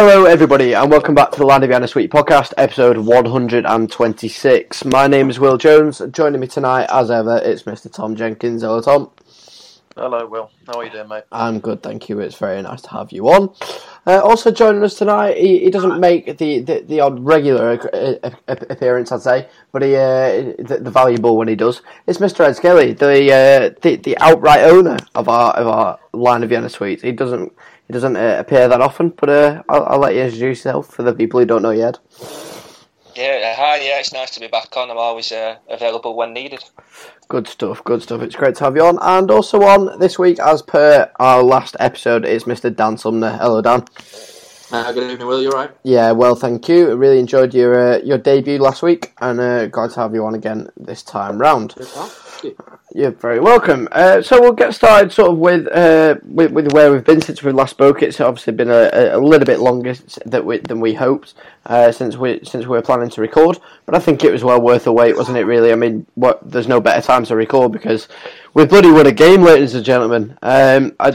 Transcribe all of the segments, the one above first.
Hello, everybody, and welcome back to the Lion of Vienna Suite podcast, episode 126. My name is Will Jones. Joining me tonight, as ever, it's Mr. Tom Jenkins. Hello, Tom. Hello, Will. How are you doing, mate? I'm good, thank you. It's very nice to have you on. Uh, also joining us tonight, he, he doesn't make the, the, the odd regular uh, appearance, I'd say, but he uh, the, the, valuable when he does. It's Mr. Ed Skelly, the, uh, the the outright owner of our of our Lion of Vienna Suites. He doesn't he doesn't uh, appear that often, but uh, I'll, I'll, let you introduce yourself for the people who don't know yet. Yeah, hi, yeah, it's nice to be back on. I'm always uh, available when needed. Good stuff, good stuff. It's great to have you on. And also on this week, as per our last episode, is Mr. Dan Sumner. Hello, Dan. Uh, good evening, Will. You alright? Yeah, well, thank you. I really enjoyed your uh, your debut last week, and uh, glad to have you on again this time round. You're very welcome. Uh, so we'll get started sort of with, uh, with, with where we've been since we last spoke. It's obviously been a, a little bit longer that we, than we hoped uh, since we since we were planning to record, but I think it was well worth the wait, wasn't it? Really, I mean, what? There's no better time to record because we bloody won a game, ladies and gentlemen. Um, I,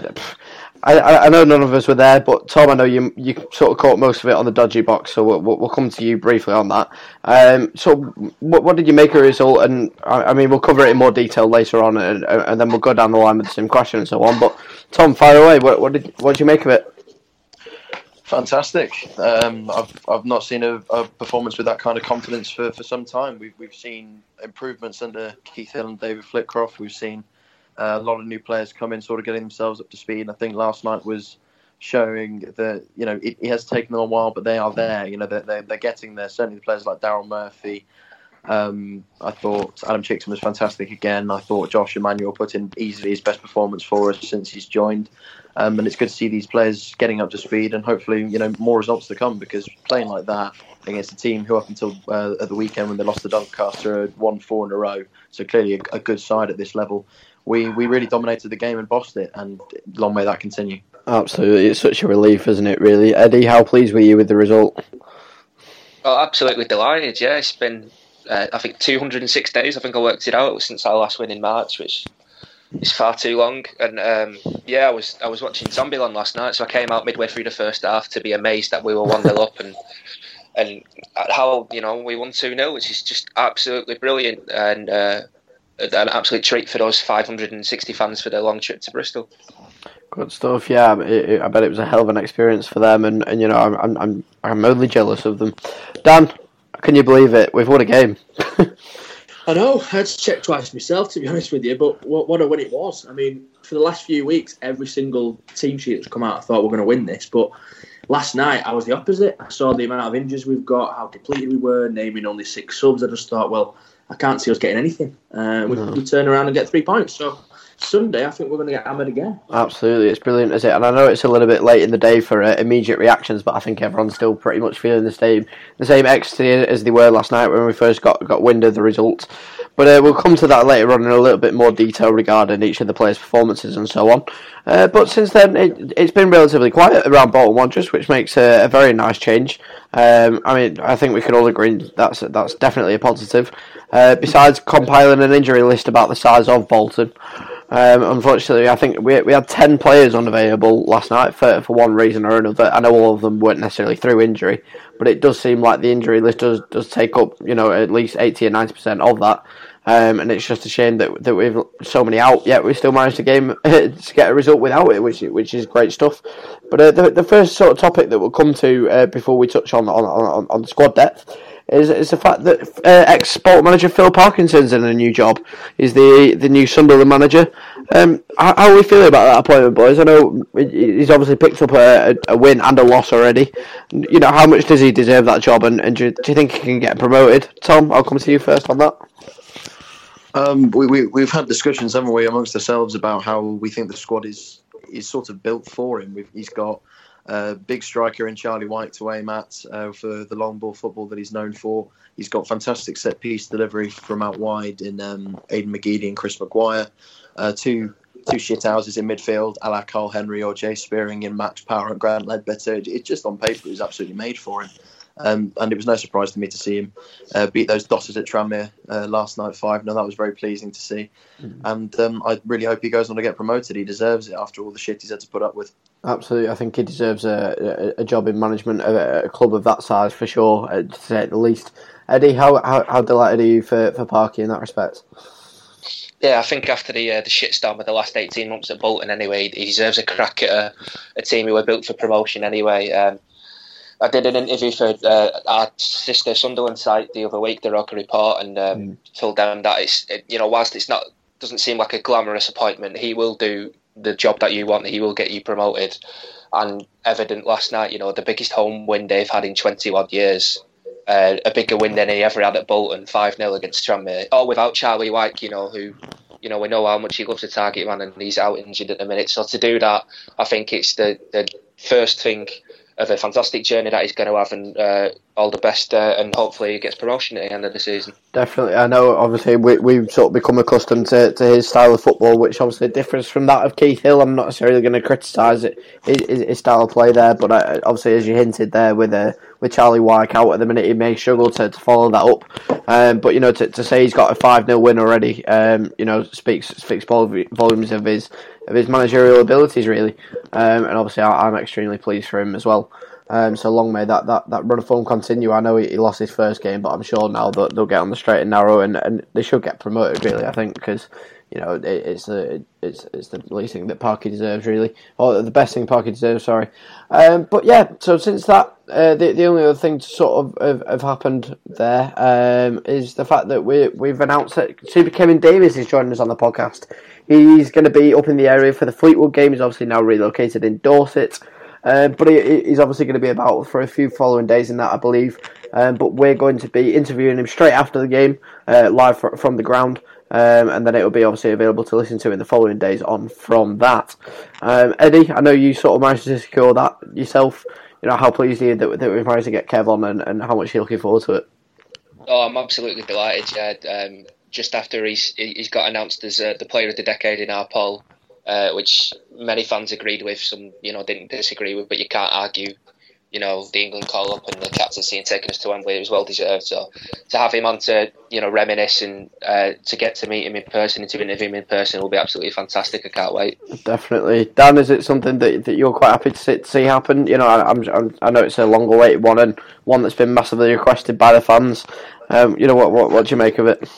I, I know none of us were there, but Tom, I know you you sort of caught most of it on the dodgy box, so we'll, we'll come to you briefly on that. Um, so, what, what did you make of the result? And I, I, mean, we'll cover it in more detail later on, and, and then we'll go down the line with the same question and so on. But Tom, fire away. What, what did what did you make of it? Fantastic. Um, I've I've not seen a, a, performance with that kind of confidence for, for some time. We've we've seen improvements under Keith Hill and David Flitcroft. We've seen a lot of new players come in, sort of getting themselves up to speed. And I think last night was showing that you know it, it, has taken them a while, but they are there. You know they're, they're, they're getting there. Certainly the players like Daryl Murphy. Um, I thought Adam Chicksen was fantastic again. I thought Josh Emmanuel put in easily his best performance for us since he's joined. Um, and it's good to see these players getting up to speed and hopefully you know more results to come because playing like that against a team who up until uh, at the weekend when they lost to Doncaster had won four in a row, so clearly a, a good side at this level we, we really dominated the game and bossed it, and long may that continue. Absolutely, it's such a relief, isn't it? Really, Eddie, how pleased were you with the result? Oh, absolutely delighted. Yeah, it's been uh, I think 206 days. I think I worked it out since our last win in March, which is far too long. And um, yeah, I was I was watching Zombieland last night, so I came out midway through the first half to be amazed that we were one 0 up and and how you know we won two 0 which is just absolutely brilliant. And uh, an absolute treat for those 560 fans for their long trip to Bristol. Good stuff. Yeah, it, it, I bet it was a hell of an experience for them, and, and you know I'm I'm I'm only jealous of them. Dan, can you believe it? We've won a game. I know. I had to check twice myself, to be honest with you. But what, what a win it was. I mean, for the last few weeks, every single team sheet that's come out, I thought we're going to win this. But last night, I was the opposite. I saw the amount of injuries we've got, how depleted we were, naming only six subs. I just thought, well, I can't see us getting anything. Uh, we, no. we turn around and get three points. So Sunday, I think we're going to get hammered again. Absolutely, it's brilliant, is it? And I know it's a little bit late in the day for uh, immediate reactions, but I think everyone's still pretty much feeling the same the same ecstasy as they were last night when we first got got wind of the results. But uh, we'll come to that later on in a little bit more detail regarding each of the players' performances and so on. Uh, but since then, it, has been relatively quiet around Bolton Wanderers, which makes a, a very nice change. Um, I mean, I think we can all agree that's that's definitely a positive. Uh, besides compiling an injury list about the size of Bolton, um, unfortunately, I think we, we had 10 players unavailable last night for, for one reason or another. I know all of them weren't necessarily through injury, but it does seem like the injury list does, does take up, you know, at least 80 or 90% of that. Um, and it's just a shame that that we've so many out, yet we still managed to game to get a result without it, which which is great stuff. But uh, the the first sort of topic that we'll come to uh, before we touch on on, on, on squad depth is, is the fact that uh, ex sport manager Phil Parkinson's in a new job. He's the the new Sunderland manager. Um, how, how, are we feeling about that appointment, boys? I know he's obviously picked up a, a, win and a loss already. You know, how much does he deserve that job, and, and do, do you think he can get promoted? Tom, I'll come to you first on that. Um, we, we, we've had discussions, haven't we, amongst ourselves about how we think the squad is is sort of built for him. We've, he's got uh, big striker in Charlie Wyke to aim at uh, for the long ball football that he's known for. He's got fantastic set piece delivery from out wide in um, Aiden McGeady and Chris Maguire. Uh, two two shit houses in midfield, a la Karl Henry or Jay Spearing in Max Power and Grant Leadbitter. It just on paper is absolutely made for him. Um, and it was no surprise to me to see him uh, beat those Dossers at Tranmere uh, last night 5 No, That was very pleasing to see. Mm. And um, I really hope he goes on to get promoted. He deserves it after all the shit he's had to put up with. Absolutely. I think he deserves a, a, a job in management at a club of that size for sure, uh, to say at the least. Eddie, how, how, how delighted are you for, for Parky in that respect? Yeah, I think after the uh, the shitstorm of the last eighteen months at Bolton, anyway, he deserves a crack at a, a team who were built for promotion. Anyway, um, I did an interview for uh, our sister Sunderland site the other week, the Roker Report, and um, mm. told them that it's it, you know whilst it's not doesn't seem like a glamorous appointment, he will do the job that you want. He will get you promoted, and evident last night, you know, the biggest home win they've had in twenty odd years. Uh, a bigger win than he ever had at Bolton, 5 0 against Tranmere. All without Charlie Wyke, you know, who, you know, we know how much he loves the target man and he's out injured at the minute. So to do that, I think it's the, the first thing of a fantastic journey that he's going to have, and uh, all the best, uh, and hopefully he gets promotion at the end of the season. Definitely, I know. Obviously, we we've sort of become accustomed to, to his style of football, which obviously differs from that of Keith Hill. I'm not necessarily going to criticise it his, his, style of play there, but uh, obviously, as you hinted there, with uh, with Charlie Wyke out at the minute, he may struggle to, to follow that up. Um, but you know, to, to say he's got a five 0 win already, um, you know, speaks speaks volumes of his of his managerial abilities, really. Um, and obviously, I, am extremely pleased for him as well. Um, so long may that, that, that run of form continue. I know he, he, lost his first game, but I'm sure now that they'll get on the straight and narrow, and, and they should get promoted. Really, I think because you know it, it's the it's it's the least thing that Parky deserves, really, or the best thing Parky deserves. Sorry, um, but yeah. So since that, uh, the the only other thing to sort of have, have happened there um, is the fact that we we've announced that Super Kevin Davies is joining us on the podcast. He's going to be up in the area for the Fleetwood game. He's obviously now relocated in Dorset. Uh, but he, he's obviously going to be about for a few following days in that, I believe. Um, but we're going to be interviewing him straight after the game, uh, live fr- from the ground. Um, and then it will be obviously available to listen to in the following days on from that. Um, Eddie, I know you sort of managed to secure that yourself. You know, how pleased are you that, that we've managed to get Kev on and, and how much you're looking forward to it? Oh, I'm absolutely delighted, yeah. Um, just after he's he's got announced as uh, the player of the decade in our poll, uh, which many fans agreed with, some you know didn't disagree with, but you can't argue. You know the England call up and the captaincy and taking us to Wembley it was well deserved. So to have him on to you know reminisce and uh, to get to meet him in person and to interview him in person will be absolutely fantastic. I can't wait. Definitely, Dan. Is it something that, that you're quite happy to see, to see happen? You know, I, I'm, I'm, i know it's a long awaited one and one that's been massively requested by the fans. Um, you know what, what what do you make of it?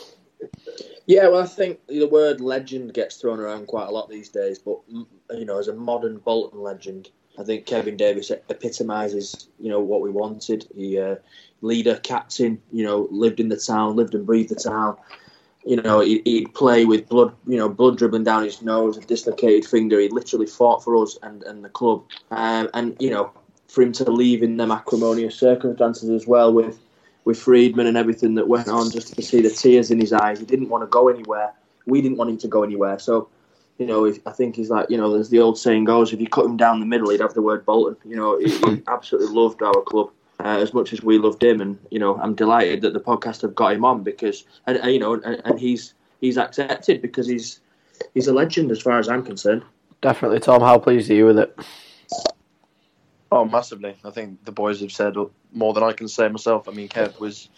Yeah, well, I think the word legend gets thrown around quite a lot these days, but you know, as a modern Bolton legend, I think Kevin Davies epitomises you know what we wanted. He uh, leader, captain, you know, lived in the town, lived and breathed the town. You know, he, would play with blood, you know, blood dribbling down his nose, a dislocated finger. He literally fought for us and, and the club. Um, and you know, for him to leave in them acrimonious circumstances as well, with with Freedman and everything that went on, just to see the tears in his eyes. He didn't want to go anywhere. We didn't want him to go anywhere. So, you know, I think he's like, you know, as the old saying goes, if you cut him down the middle, he'd have the word Bolton. You know, he, he absolutely loved our club. Uh, as much as we loved him, and you know, I'm delighted that the podcast have got him on because, and, and you know, and, and he's he's accepted because he's he's a legend as far as I'm concerned. Definitely, Tom. How pleased are you with it? Oh, massively. I think the boys have said more than I can say myself. I mean, Kev was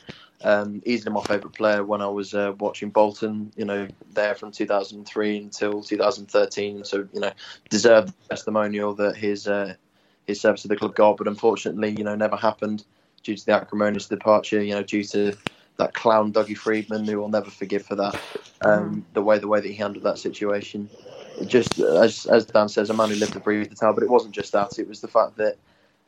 um, easily my favourite player when I was uh, watching Bolton, you know, there from 2003 until 2013. So, you know, deserved the testimonial that his uh, his service to the club got, but unfortunately, you know, never happened due to the acrimonious departure, you know, due to that clown Dougie Freedman, who I'll never forgive for that, um, the way the way that he handled that situation just as as Dan says, a man who lived to breathe the town. But it wasn't just that; it was the fact that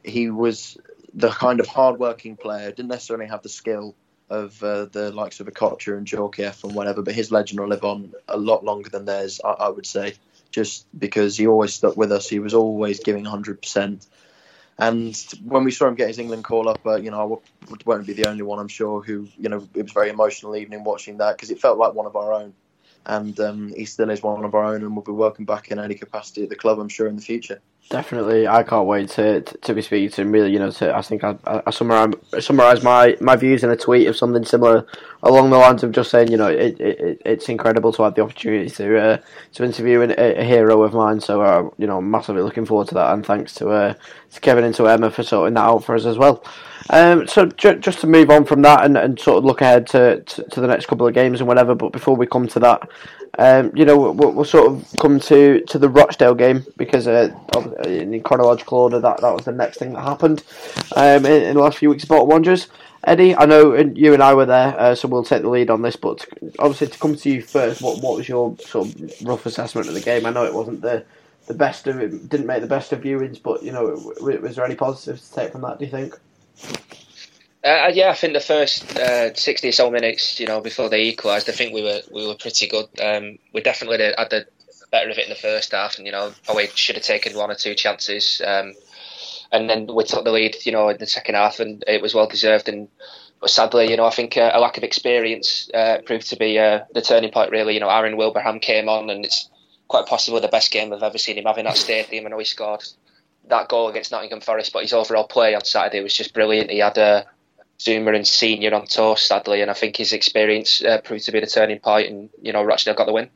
he was the kind of hard-working player. Didn't necessarily have the skill of uh, the likes of Okocha and Djorkaeff and whatever, but his legend will live on a lot longer than theirs. I, I would say, just because he always stuck with us. He was always giving 100 percent. And when we saw him get his England call up, uh, you know, I won't be the only one, I'm sure, who, you know, it was very emotional evening watching that because it felt like one of our own and um, he still is one of our own, and will be welcome back in any capacity at the club, I'm sure, in the future. Definitely, I can't wait to, to, be speaking to him. Really, you know, to, I think I, I summarize summarize my, my views in a tweet of something similar along the lines of just saying, you know, it, it it's incredible to have the opportunity to uh, to interview a, a, hero of mine. So, uh, you know, massively looking forward to that, and thanks to uh, to Kevin and to Emma for sorting that out for us as well. Um, so ju- just to move on from that and, and sort of look ahead to, to, to the next couple of games and whatever. But before we come to that, um, you know, we'll, we'll, sort of come to, to the Rochdale game because uh, in chronological order, that, that was the next thing that happened um, in, in, the last few weeks about Wanderers. Eddie, I know you and I were there, uh, so we'll take the lead on this. But obviously, to come to you first, what what was your sort of rough assessment of the game? I know it wasn't the the best of it, didn't make the best of viewings, but you know, was there any positives to take from that? Do you think? Uh, yeah, I think the first uh, sixty or so minutes, you know, before they equalised, I think we were we were pretty good. Um, we definitely had the better of it in the first half, and you know, probably should have taken one or two chances. Um, and then we took the lead, you know, in the second half, and it was well deserved. And but sadly, you know, I think uh, a lack of experience uh, proved to be uh, the turning point. Really, you know, Aaron Wilbraham came on, and it's quite possibly the best game I've ever seen him have in that stadium. I know he scored that goal against Nottingham Forest, but his overall play on Saturday was just brilliant. He had a Zouma and Senior on tour, sadly, and I think his experience uh, proved to be the turning point, and you know Rochdale got the win.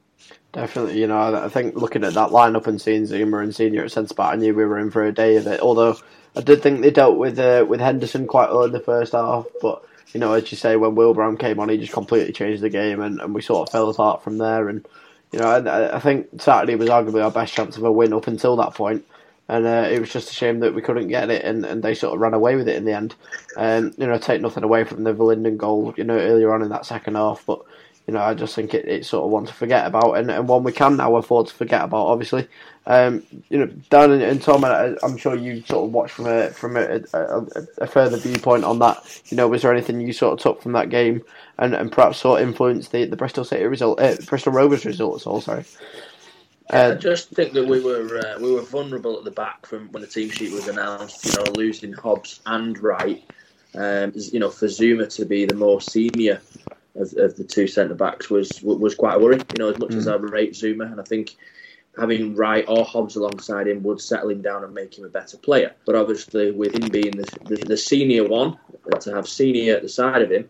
Definitely, you know, I think looking at that lineup and seeing Zouma and Senior at centre back, I knew we were in for a day of it. Although I did think they dealt with uh, with Henderson quite early in the first half, but you know, as you say, when Wilbraham came on, he just completely changed the game, and, and we sort of fell apart from there. And you know, I, I think Saturday was arguably our best chance of a win up until that point and uh, it was just a shame that we couldn't get it, and, and they sort of ran away with it in the end. Um, you know, take nothing away from the Verlinden goal, you know, earlier on in that second half, but you know, I just think it, it's sort of one to forget about, and, and one we can now afford to forget about. Obviously, um, you know, Dan and, and Tom, I'm sure you sort of watched from a from a, a, a, further viewpoint on that. You know, was there anything you sort of took from that game, and, and perhaps sort of influenced the, the Bristol City result, uh, Bristol Rovers results? All sorry. Uh, I just think that we were uh, we were vulnerable at the back from when the team sheet was announced. You know, losing Hobbs and Wright. Um, you know, for Zouma to be the more senior of, of the two centre backs was was quite a worry. You know, as much mm. as I rate Zouma, and I think having Wright or Hobbs alongside him would settle him down and make him a better player. But obviously, with him being the, the, the senior one, to have senior at the side of him,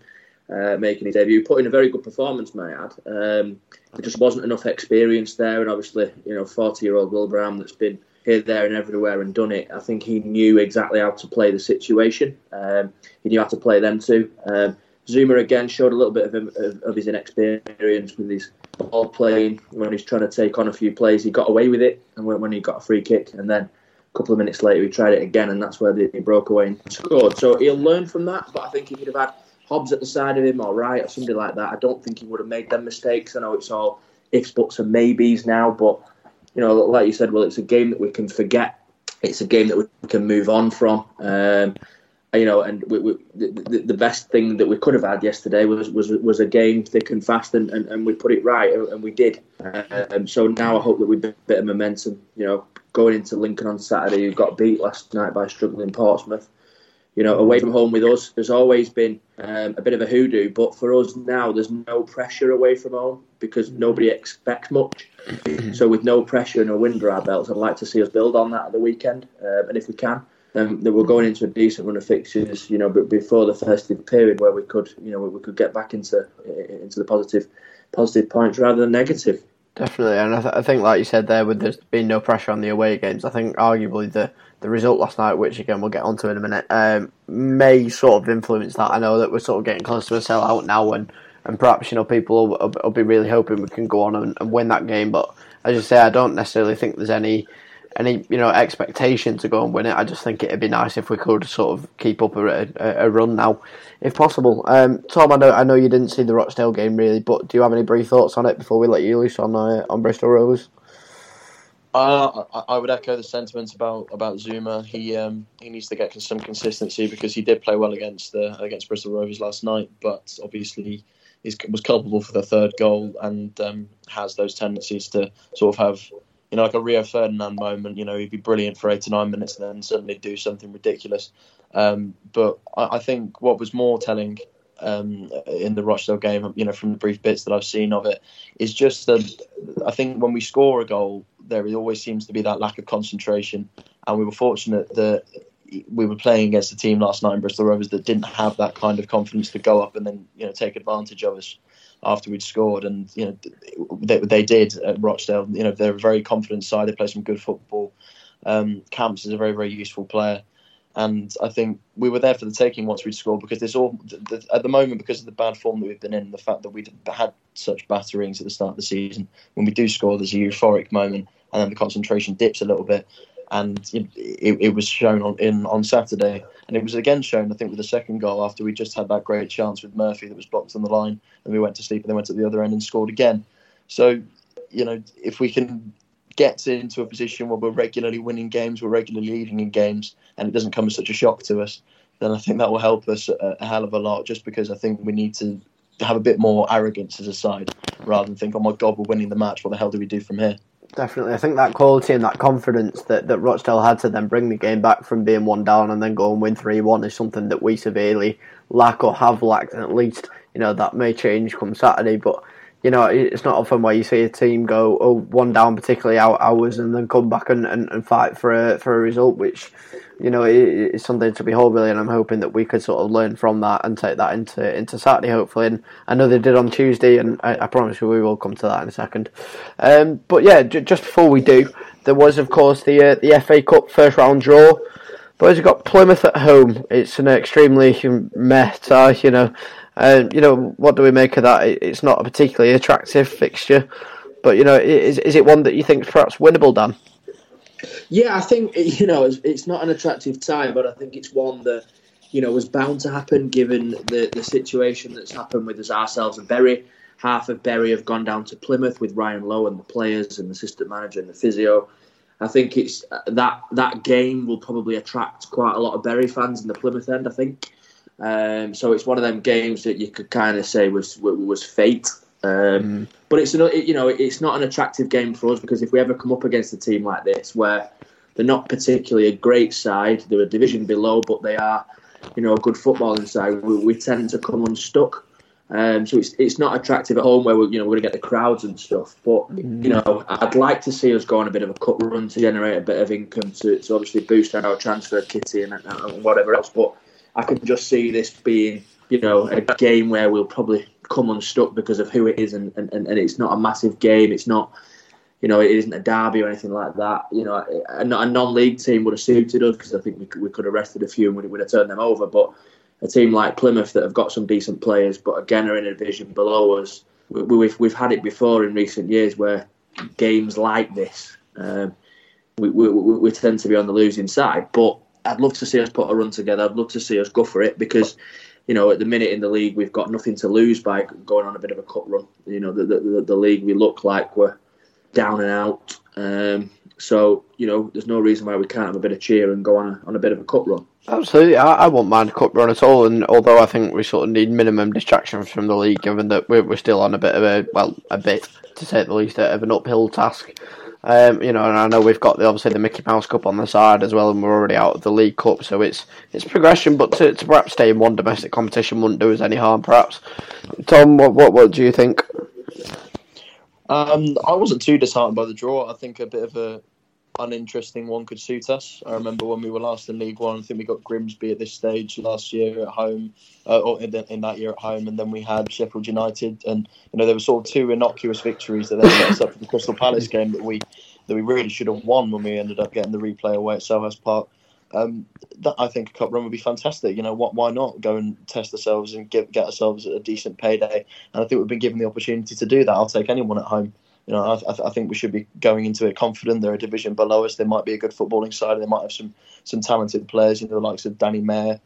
uh, making his debut, put in a very good performance, may I add. Um, there just wasn't enough experience there, and obviously, you know, 40 year old Wilbraham that's been here, there, and everywhere and done it. I think he knew exactly how to play the situation. Um, he knew how to play them too. Um, Zouma again showed a little bit of, of, of, his inexperience with his ball playing when he's trying to take on a few plays. He got away with it, and when, when he got a free kick, and then a couple of minutes later he tried it again, and that's where he broke away and scored. So he'll learn from that. But I think he could have had Hobbs at the side of him or Wright or somebody like that, I don't think he would have made them mistakes. I know it's all ifs, buts, and maybes now, but you know, like you said, well, it's a game that we can forget. It's a game that we can move on from. Um, you know, and we, we, the, the, best thing that we could have had yesterday was was was a game thick and fast, and, and, and we put it right, and we did. Um, so now I hope that we have a bit of momentum. You know, going into Lincoln on Saturday, who got beat last night by struggling Portsmouth you know, away from home with us, there's always been um, a bit of a hoodoo. But for us now, there's no pressure away from home because nobody expects much. Mm-hmm. so with no pressure and a win under our belts, I'd like to see us build on that at the weekend. Um, and if we can, then, then we're going into a decent run of fixtures. You know, but before the festive period where we could, you know, we could get back into into the positive positive points rather than negative. Definitely, and I, th- I think, like you said there, with there being no pressure on the away games, I think arguably the the result last night, which again we'll get onto in a minute, um, may sort of influence that. I know that we're sort of getting close to a sellout now, and, and perhaps you know people will, will, will be really hoping we can go on and, and, win that game. But as you say, I don't necessarily think there's any any you know expectation to go and win it. I just think it'd be nice if we could sort of keep up a, a, a run now, if possible. Um, Tom, I know I know you didn't see the Rochdale game really, but do you have any brief thoughts on it before we let you loose on uh, on Bristol Rovers? Uh, I would echo the sentiments about about Zouma. He um, he needs to get some consistency because he did play well against the against Bristol Rovers last night, but obviously he was culpable for the third goal and um, has those tendencies to sort of have you know like a Rio Ferdinand moment. You know he'd be brilliant for eight to nine minutes and then suddenly do something ridiculous. Um, but I, I, think what was more telling um, in the Rochdale game, you know, from the brief bits that I've seen of it, is just that I think when we score a goal there always seems to be that lack of concentration, and we were fortunate that we were playing against a team last night in Bristol Rovers that didn't have that kind of confidence to go up and then you know take advantage of us after we'd scored, and you know they, they did at Rochdale. You know they're a very confident side. They play some good football. Um, Camps is a very very useful player, and I think we were there for the taking once we'd scored because there's all the, at the moment because of the bad form that we've been in, the fact that we'd had such batterings at the start of the season. When we do score, there's a euphoric moment, and then the concentration dips a little bit and it, it, was shown on in on Saturday, and it was again shown I think with the second goal after we just had that great chance with Murphy that was blocked on the line, and we went to sleep and then went to the other end and scored again. So, you know, if we can get into a position where we're regularly winning games, we're regularly leading in games, and it doesn't come as such a shock to us, then I think that will help us a, a hell of a lot. Just because I think we need to have a bit more arrogance as a side rather than think, oh my god, we're winning the match. What the hell do we do from here? Definitely, I think that quality and that confidence that, that Rochdale had to then bring the game back from being one down and then go and win three one is something that we severely lack or have lacked, and at least you know that may change come Saturday. But you know, it's not often where you see a team go oh one down, particularly out hours, and then come back and, and, and fight for a for a result, which you know, it's something to behold really, and I'm hoping that we could sort of learn from that and take that into into Saturday hopefully. And I know they did on Tuesday, and I, I promise you we will come to that in a second. Um, but yeah, j- just before we do, there was of course the uh, the FA Cup first round draw. But you've got Plymouth at home. It's an extremely meh tie, you know. And uh, you know what do we make of that? It's not a particularly attractive fixture, but you know, is is it one that you think perhaps winnable, Dan? Yeah, I think you know it's, it's not an attractive tie, but I think it's one that you know was bound to happen given the the situation that's happened with us ourselves and Bury. Half of Bury have gone down to Plymouth with Ryan Lowe and the players and the assistant manager and the physio. I think it's that that game will probably attract quite a lot of Bury fans in the Plymouth end. I think. Um, so it's one of them games that you could kind of say was was fate. Um, mm. But it's an, you know it's not an attractive game for us because if we ever come up against a team like this where they're not particularly a great side, they're a division below, but they are you know a good footballing side, we, we tend to come unstuck. Um, so it's it's not attractive at home where we you know we're going to get the crowds and stuff. But you know I'd like to see us go on a bit of a cut run to generate a bit of income to, to obviously boost our transfer kitty and, and whatever else. But I can just see this being you know a game where we'll probably come unstuck because of who it is, and, and, and it's not a massive game. It's not, you know, it isn't a derby or anything like that. You know, a, a non-league team would have suited us because I think we could, we could have rested a few and we would have turned them over. But a team like Plymouth that have got some decent players, but again are in a division below us. We, have we've, we've had it before in recent years where games like this, um, we, we, we tend to be on the losing side. But I'd love to see us put a run together. I'd love to see us go for it because you know, at the minute in the league, we've got nothing to lose by going on a bit of a cut run. You know, the the, the league we look like we're down and out. Um, so you know, there's no reason why we can't have a bit of cheer and go on a, on a bit of a cut run. Absolutely, I, I won't mind a cut run at all. And although I think we sort of need minimum distractions from the league, given that we're, we're still on a bit of a well, a bit to say the least, of an uphill task. Um, you know, and I know we've got the, obviously the Mickey Mouse Cup on the side as well, and we're already out of the League Cup, so it's it's progression. But to, to perhaps stay in one domestic competition wouldn't do us any harm, perhaps. Tom, what what, what do you think? Um, I wasn't too disheartened by the draw. I think a bit of a uninteresting one could suit us. I remember when we were last in League One, I think we got Grimsby at this stage last year at home, uh, or in, the, in, that year at home, and then we had Sheffield United, and you know there were sort of two innocuous victories that then set us up for the Crystal Palace game that we that we really should have won when we ended up getting the replay away at Selhurst Park. Um, that I think a cup run would be fantastic. You know, what, why not go and test ourselves and get get ourselves a decent payday? And I think we've been given the opportunity to do that. I'll take anyone at home you know, I, I, think we should be going into it confident. They're a division below us. They might be a good footballing side. They might have some some talented players, you know, the likes of Danny Mayor.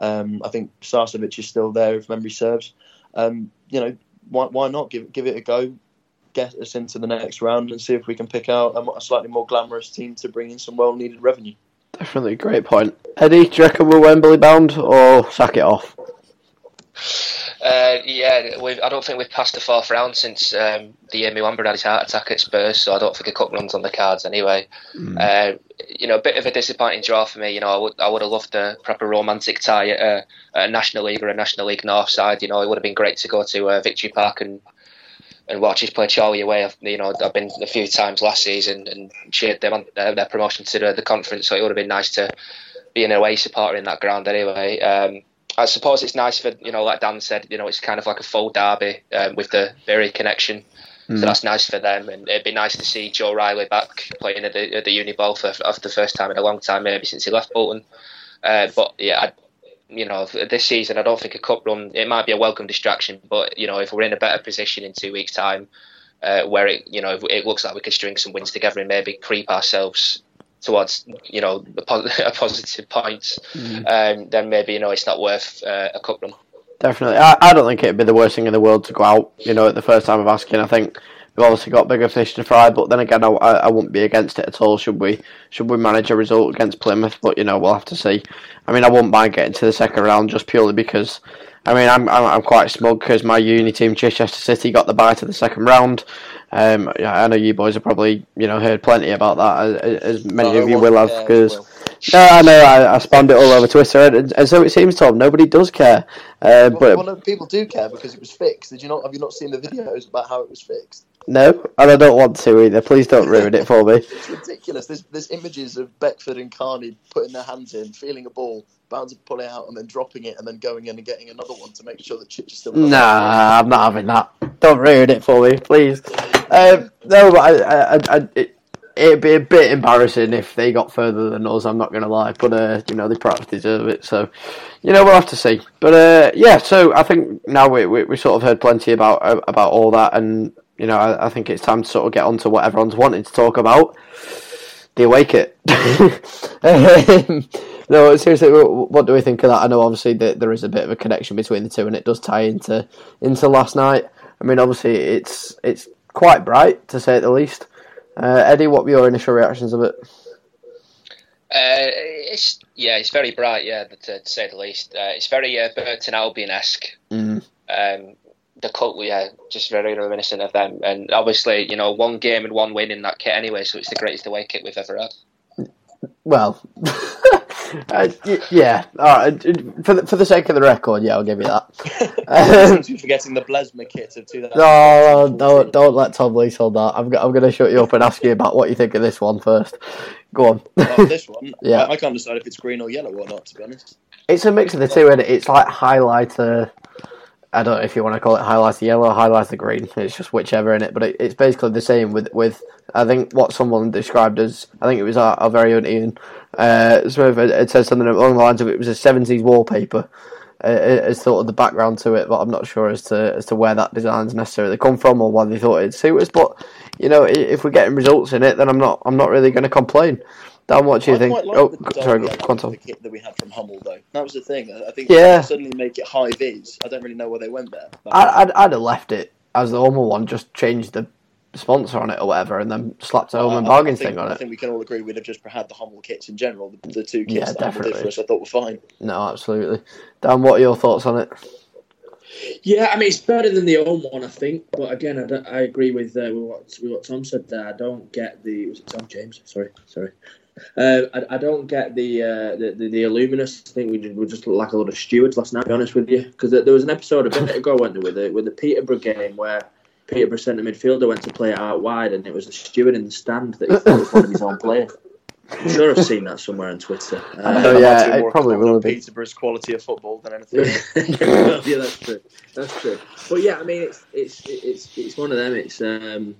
Um, I think Sarcevic is still there if memory serves. Um, you know, why, why not give give it a go? Get us into the next round and see if we can pick out a, a slightly more glamorous team to bring in some well needed revenue. Definitely, a great point. Eddie, do you reckon we're Wembley bound or sack it off? Uh, yeah, I don't think we've passed the fourth round since um, the year Muamba had his heart attack at Spurs, so I don't think a cup runs on the cards anyway. Mm. Uh, you know, a bit of a disappointing draw for me. You know, I would I would have loved a proper romantic tie at a, at a National League or a National League North side. You know, it would have been great to go to uh, Victory Park and and watch us play Chorley away. I've, you know, I've been a few times last season and cheered them on uh, their promotion to the, the, conference. So it would have been nice to be an away supporter in that ground anyway. Um, I suppose it's nice for you know, like Dan said, you know, it's kind of like a full derby um, with the Bury connection. Mm. So that's nice for them, and it'd be nice to see Joe Riley back playing at the, at the Uni Bowl for, for the first time in a long time, maybe since he left Bolton. Uh, but yeah, I, you know, this season, I don't think a cup run. It might be a welcome distraction, but you know, if we're in a better position in two weeks' time, uh, where it, you know, it looks like we could string some wins together and maybe creep ourselves towards, you know, a, a positive point, mm. um, then maybe you know it's not worth uh, a cup run. Definitely, I, I don't think it'd be the worst thing in the world to go out. You know, at the first time of asking, I think We've obviously got bigger fish to fry, but then again, I, I wouldn't be against it at all. Should we? Should we manage a result against Plymouth? But you know, we'll have to see. I mean, I wouldn't mind getting to the second round just purely because. I mean, I'm I'm, I'm quite smug because my uni team, Chichester City, got the bye to the second round. Um, I know you boys have probably you know heard plenty about that, as, as many of you will have, because. No, I know. I, I spammed it all over Twitter, and, and so it seems, Tom. Nobody does care. Uh, well, but well, people do care because it was fixed. Did you not? Have you not seen the videos about how it was fixed? No, and I don't want to either. Please don't ruin it for me. It's ridiculous. There's, there's images of Beckford and Carney putting their hands in, feeling a ball, bound to pull it out, and then dropping it, and then going in and getting another one to make sure that Chich is still. Nah, I'm not having that. Don't ruin it for me, please. Um, no, but I, I, I, it, it'd be a bit embarrassing if they got further than us. I'm not going to lie, but uh, you know they perhaps deserve it. So, you know, we'll have to see. But uh, yeah, so I think now we, we, we sort of heard plenty about about all that, and you know, I, I, think it's time to sort of get on to what everyone's wanting to talk about. The away kit. no, seriously, what do we think of that? I know obviously that there is a bit of a connection between the two, and it does tie into into last night. I mean, obviously, it's it's quite bright to say at the least. Uh, Eddie, what were your initial reactions of it? Uh, it's yeah, it's very bright. Yeah, to, to say the least. Uh, it's very uh, Burton Albion esque. Mm. Um, the cult, yeah, just very reminiscent of them. And obviously, you know, one game and one win in that kit anyway, so it's the greatest away kit we've ever had. Well, uh, yeah. All right. For the, for the sake of the record, yeah, I'll give you that. um, forgetting the Blesma kit of 2000. No, don't don't let Tom Lee hold that. I'm I'm going to shut you up and ask you about what you think of this one first. Go on. oh, this one, yeah. I, I, can't decide if it's green or yellow or not. To be honest, it's a mix of the two, and it? it's like highlighter I don't know if you want to call it highlighter yellow or the green. It's just whichever in it, but it, it's basically the same with with I think what someone described as I think it was our, our very own Ian. Uh, so it says something along the lines of it was a seventies wallpaper. Uh, as sort of the background to it, but I'm not sure as to as to where that design's necessarily come from or why they thought it'd suit us. But you know, if we're getting results in it, then I'm not I'm not really going to complain. Dan, what do you I think? Like oh, sorry, The kit that we had from Hummel, though, that was the thing. I think yeah. suddenly make it high vis. I don't really know where they went there. I, would I'd have left it as the Hummel one, just changed the sponsor on it or whatever, and then slapped a home and bargain thing on it. I think we can all agree we'd have just had the Hummel kits in general. The, the two kits yeah, that definitely. did for us, I thought were fine. No, absolutely. Dan, what are your thoughts on it? Yeah, I mean it's better than the old one, I think. But again, I, I agree with, uh, with, what, with what Tom said there. I don't get the was it Tom James? Sorry, sorry. Uh, I, I, don't get the, uh, the, the the Illuminists. I think we just, we just looked like a lot of stewards last night. To be honest with you, because there was an episode a bit ago, went there, with the with the Peterborough game where Peterborough centre midfielder went to play it out wide, and it was the steward in the stand that he thought was one of his own players. I'm sure I've seen that somewhere on Twitter. Uh, oh yeah, it probably will be Peterborough's quality of football than anything. yeah, that's true. That's true. But yeah, I mean, it's it's it's it's one of them. It's um,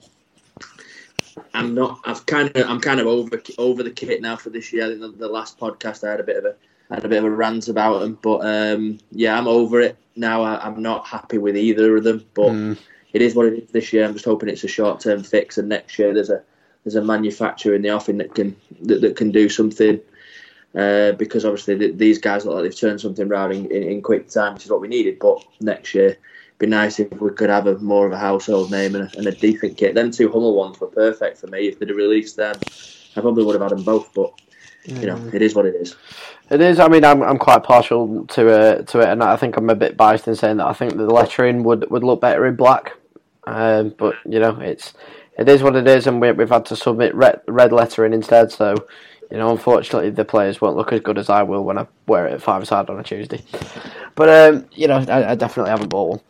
I'm not. I've kind of. I'm kind of over over the kit now for this year. I think the, the last podcast I had a bit of a I had a bit of a rant about them, but um, yeah, I'm over it now. I, am not happy with either of them, but mm. it is what it is this year. I'm just hoping it's a short term fix, and next year there's a there's a manufacturer in the offing that can that, that can do something. Uh, because obviously the, these guys look like they've turned something around in, in, in quick time, which is what we needed. But next year be nice if we could have a more of a household name and a, and a decent kit. Then two Hummel ones were perfect for me. If they'd have released them, I probably would have had them both. But you know, it is what it is. It is. I mean, I'm I'm quite partial to uh, to it, and I think I'm a bit biased in saying that I think the lettering would, would look better in black. Um, but you know, it's it is what it is, and we, we've had to submit red, red lettering instead. So, you know, unfortunately, the players won't look as good as I will when I wear it at five side on a Tuesday. But um, you know, I, I, definitely haven't bought one.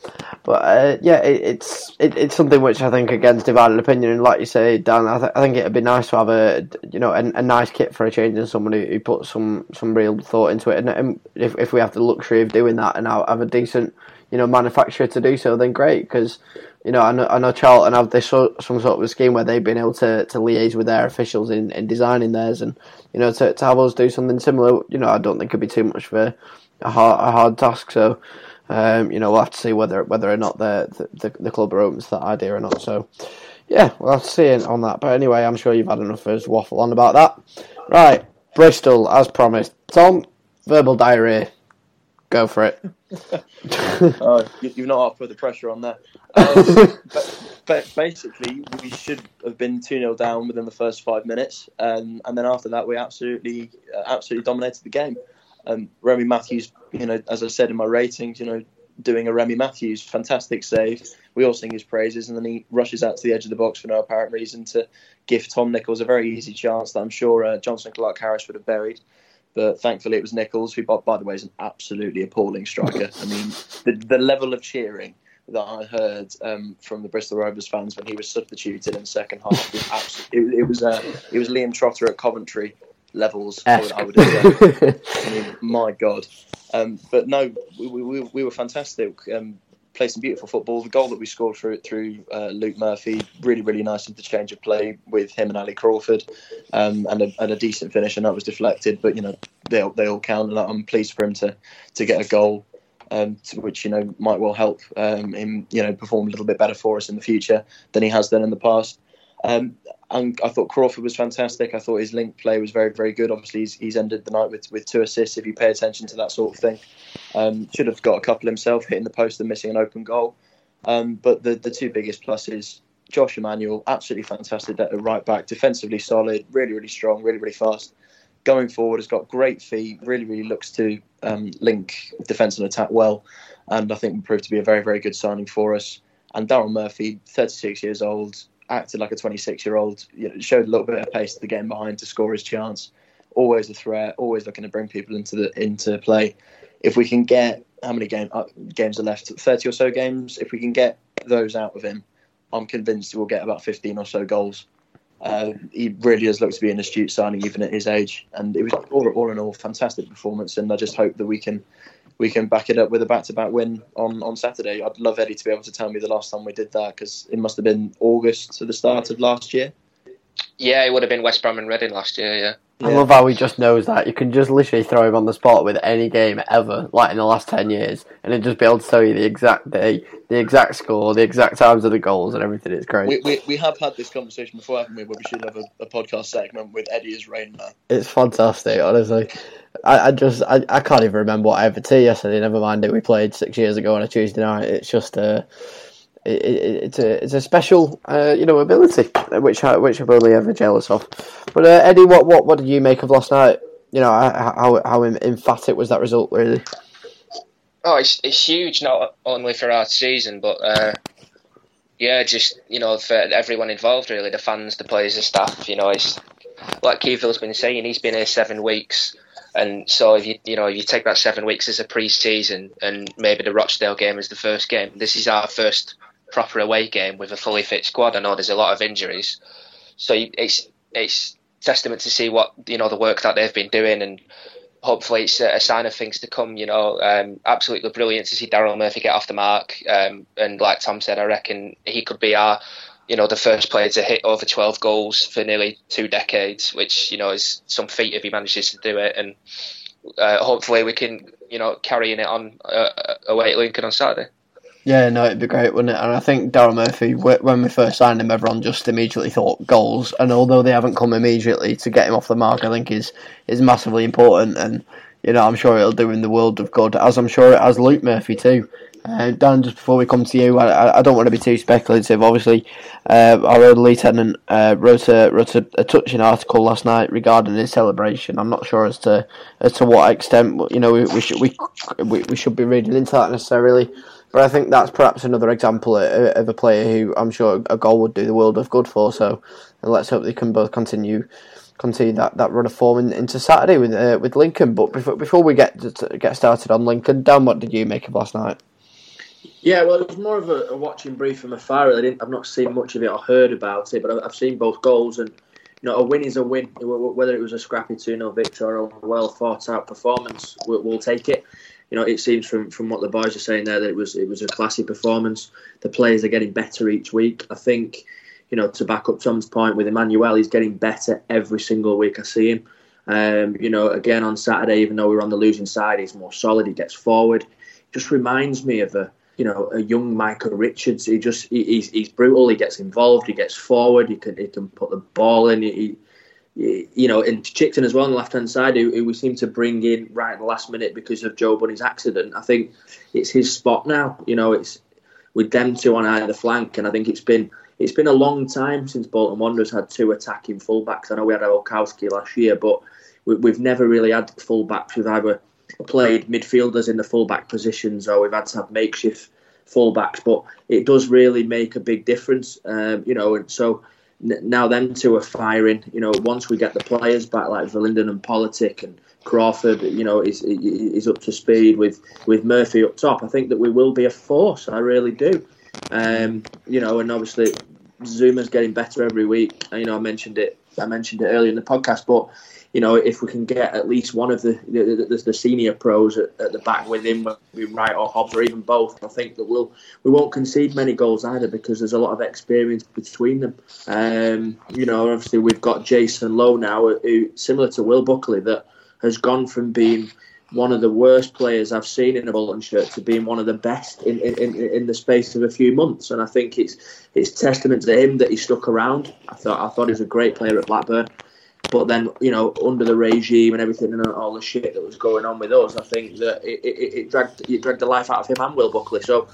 But uh, yeah, it, it's it, it's something which I think against divided opinion. And like you say, Dan, I, th- I think it'd be nice to have a you know a, a nice kit for a change and somebody who puts some some real thought into it. And, and if if we have the luxury of doing that and have a decent you know manufacturer to do so, then great because you know, I know, I know Charlton have this some sort of a scheme where they've been able to, to liaise with their officials in, in designing theirs, and you know, to, to have us do something similar, you know, I don't think it'd be too much for a hard, a hard task. So, um, you know, we'll have to see whether whether or not the the, the club are open to that idea or not. So, yeah, we'll on that. But anyway, I'm sure you've had enough of us waffle on about that. Right, Bristol, as promised. Tom, verbal diarrhea. Go for it. oh, you've not put the pressure on there. Um, but, but, basically, we should have been 2 0 down within the first five minutes. Um, and then after that, we absolutely uh, absolutely dominated the game. Um, Remi Matthews, you know, as I said in my ratings, you know, doing a Remi Matthews fantastic save. We all sing his praises, and then he rushes out to the edge of the box for no apparent reason to give Tom Nichols a very easy chance that I'm sure uh, Jonson Clarke-Harris would have buried. But thankfully, it was Nichols, who, by the way, is an absolutely appalling striker. I mean, the, the level of cheering that I heard um, from the Bristol Rovers fans when he was substituted in the second half was absolutely. It, it was uh, it was Liam Trotter at Coventry levels. I would, I would I mean, my God. Um, but no, we, we, we were fantastic. Um, played some beautiful football. The goal that we scored through through uh, Luke Murphy, really really nice interchange of play with him and Ali Crawford, um, and, a, and a decent finish, and that was deflected. But you know they they all count, and I'm pleased for him to to get a goal. Um, which you know might well help um, him, you know, perform a little bit better for us in the future than he has done in the past. Um, and I thought Crawford was fantastic. I thought his link play was very, very good. Obviously, he's, he's ended the night with, with two assists. If you pay attention to that sort of thing, um, should have got a couple himself, hitting the post and missing an open goal. Um, but the the two biggest pluses, Josh Emmanuel, absolutely fantastic at right back, defensively solid, really, really strong, really, really fast. Going forward, has got great feet. Really, really looks to um, link defence and attack well, and I think will prove to be a very, very good signing for us. And Daryl Murphy, 36 years old, acted like a 26 year old, you know, showed a little bit of pace to the game behind to score his chance. Always a threat, always looking to bring people into the into play. If we can get how many game, uh, games are left? 30 or so games. If we can get those out of him, I'm convinced we'll get about 15 or so goals. Uh, he really does look to be an astute signing, even at his age. And it was all, all in all fantastic performance. And I just hope that we can we can back it up with a back-to-back win on, on Saturday. I'd love Eddie to be able to tell me the last time we did that because it must have been August to the start of last year. Yeah, it would have been West Brom and Reading last year. Yeah. I love how he just knows that. You can just literally throw him on the spot with any game ever, like in the last ten years, and he'd just be able to tell you the exact day, the exact score, the exact times of the goals, and everything. It's great. We, we, we have had this conversation before, haven't we? Where we should have a, a podcast segment with Eddie as rain man. It's fantastic, honestly. I, I just I, I can't even remember what I ever to yesterday. Never mind it. We played six years ago on a Tuesday night. It's just uh, it, it, it's a it's a special uh, you know ability which I, which I'm only ever jealous of. But uh, Eddie, what, what what did you make of last night? You know how how emphatic was that result really? Oh, it's it's huge not only for our season, but uh, yeah, just you know for everyone involved really, the fans, the players, the staff. You know, it's like Keith Hill's been saying, he's been here seven weeks. And so if you you know if you take that seven weeks as a pre-season and maybe the Rochdale game as the first game, this is our first proper away game with a fully fit squad. I know there's a lot of injuries, so it's it's testament to see what you know the work that they've been doing and. Hopefully, it's a sign of things to come. You know, um, absolutely brilliant to see Daryl Murphy get off the mark. Um, and like Tom said, I reckon he could be our you know, the first player to hit over 12 goals for nearly two decades, which, you know, is some feat if he manages to do it. And uh, hopefully we can, you know, carrying it on uh, away at Lincoln on Saturday. Yeah, no, it'd be great, wouldn't it? And I think Daryl Murphy, when we first signed him, everyone just immediately thought goals. And although they haven't come immediately to get him off the mark, I think is is massively important. And you know, I'm sure it'll do in the world of good, as I'm sure it has Luke Murphy too. Uh, Dan, just before we come to you, I, I don't want to be too speculative. Obviously, uh, our old lieutenant uh, wrote, a, wrote a, a, touching article last night regarding his celebration. I'm not sure as to as to what extent you know we, we should we, we, we should be reading into that necessarily, but I think that's perhaps another example of, a player who I'm sure a goal would do the world of good for. So let's hope they can both continue continue that, that run of form in, into Saturday with uh, with Lincoln. But before before we get get started on Lincoln, Dan, what did you make of last night? Yeah, well, it was more of a, a watching brief from afar. I didn't, I've not seen much of it or heard about it, but I've, I've seen both goals, and you know, a win is a win. Whether it was a scrappy 2 0 victory or a well thought out performance, we'll, we'll, take it. You know, it seems from, from what the boys are saying there that it was it was a classy performance. The players are getting better each week. I think, you know, to back up Tom's point with Emmanuel, he's getting better every single week I see him. Um, you know, again on Saturday, even though we are on the losing side, he's more solid. He gets forward. Just reminds me of a you know, a young Micah Richards. He just he, he's, he's brutal. He gets involved. He gets forward. He can he can put the ball in. He you know, and Chicksen as well on the left hand side, who, who, we seem to bring in right at the last minute because of Joe Bunney's accident. I think it's his spot now. You know, it's with them two on either flank, and I think it's been it's been a long time since Bolton Wanderers had two attacking fullbacks. I know we had Olkowski last year, but we, have never really had fullbacks We've either played midfielders in the fullback positions, or we've had to have makeshift fullbacks. But it does really make a big difference, um, you know. And so now them two are firing. You know, once we get the players back like Verlinden and Politic and Crawford, you know, is is up to speed with with Murphy up top. I think that we will be a force. I really do. Um, you know, and obviously Zouma's getting better every week. You know, I mentioned it. I mentioned it earlier in the podcast, but you know, if we can get at least one of the the, the senior pros at, at, the back with him, Wright or Hobbs or even both, I think that we'll we won't concede many goals either because there's a lot of experience between them. Um, you know, obviously we've got Jason Lowe now, who similar to Will Buckley, that has gone from being one of the worst players I've seen in a Bolton shirt to being one of the best in, in, in, the space of a few months. And I think it's it's testament to him that he stuck around. I thought I thought he was a great player at Blackburn. But then, you know, under the regime and everything and all the shit that was going on with us, I think that it, it, it dragged it dragged the life out of him and Will Buckley. So,